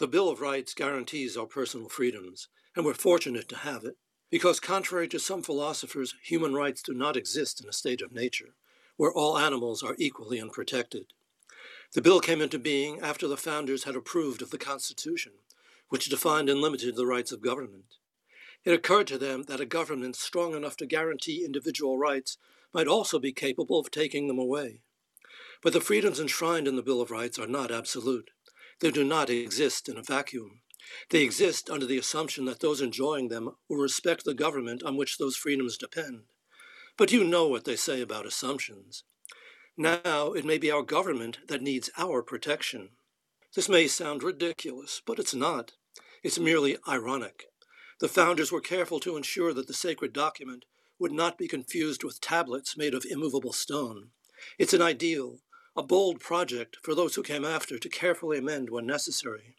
The Bill of Rights guarantees our personal freedoms, and we're fortunate to have it, because contrary to some philosophers, human rights do not exist in a state of nature, where all animals are equally unprotected. The bill came into being after the founders had approved of the Constitution, which defined and limited the rights of government. It occurred to them that a government strong enough to guarantee individual rights might also be capable of taking them away. But the freedoms enshrined in the Bill of Rights are not absolute. They do not exist in a vacuum. They exist under the assumption that those enjoying them will respect the government on which those freedoms depend. But you know what they say about assumptions. Now it may be our government that needs our protection. This may sound ridiculous, but it's not. It's merely ironic. The founders were careful to ensure that the sacred document would not be confused with tablets made of immovable stone. It's an ideal, a bold project for those who came after to carefully amend when necessary.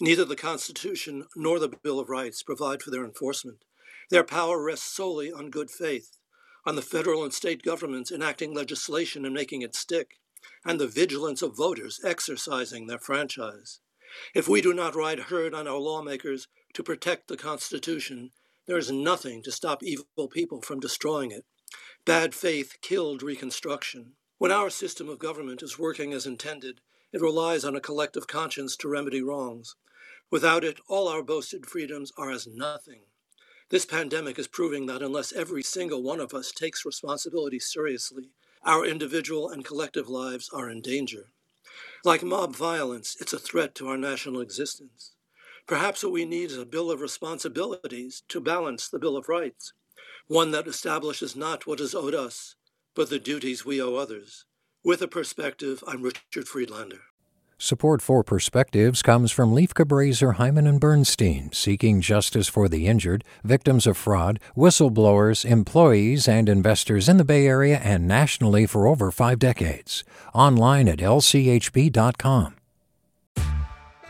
Neither the Constitution nor the Bill of Rights provide for their enforcement. Their power rests solely on good faith, on the federal and state governments enacting legislation and making it stick, and the vigilance of voters exercising their franchise. If we do not ride herd on our lawmakers to protect the Constitution, there is nothing to stop evil people from destroying it. Bad faith killed Reconstruction. When our system of government is working as intended, it relies on a collective conscience to remedy wrongs. Without it, all our boasted freedoms are as nothing. This pandemic is proving that unless every single one of us takes responsibility seriously, our individual and collective lives are in danger. Like mob violence, it's a threat to our national existence. Perhaps what we need is a Bill of Responsibilities to balance the Bill of Rights, one that establishes not what is owed us, but the duties we owe others. With a perspective, I'm Richard Friedlander. Support for Perspectives comes from Lieff Cabraser, Heimann and Bernstein, seeking justice for the injured, victims of fraud, whistleblowers, employees, and investors in the Bay Area and nationally for over five decades. Online at lchb.com.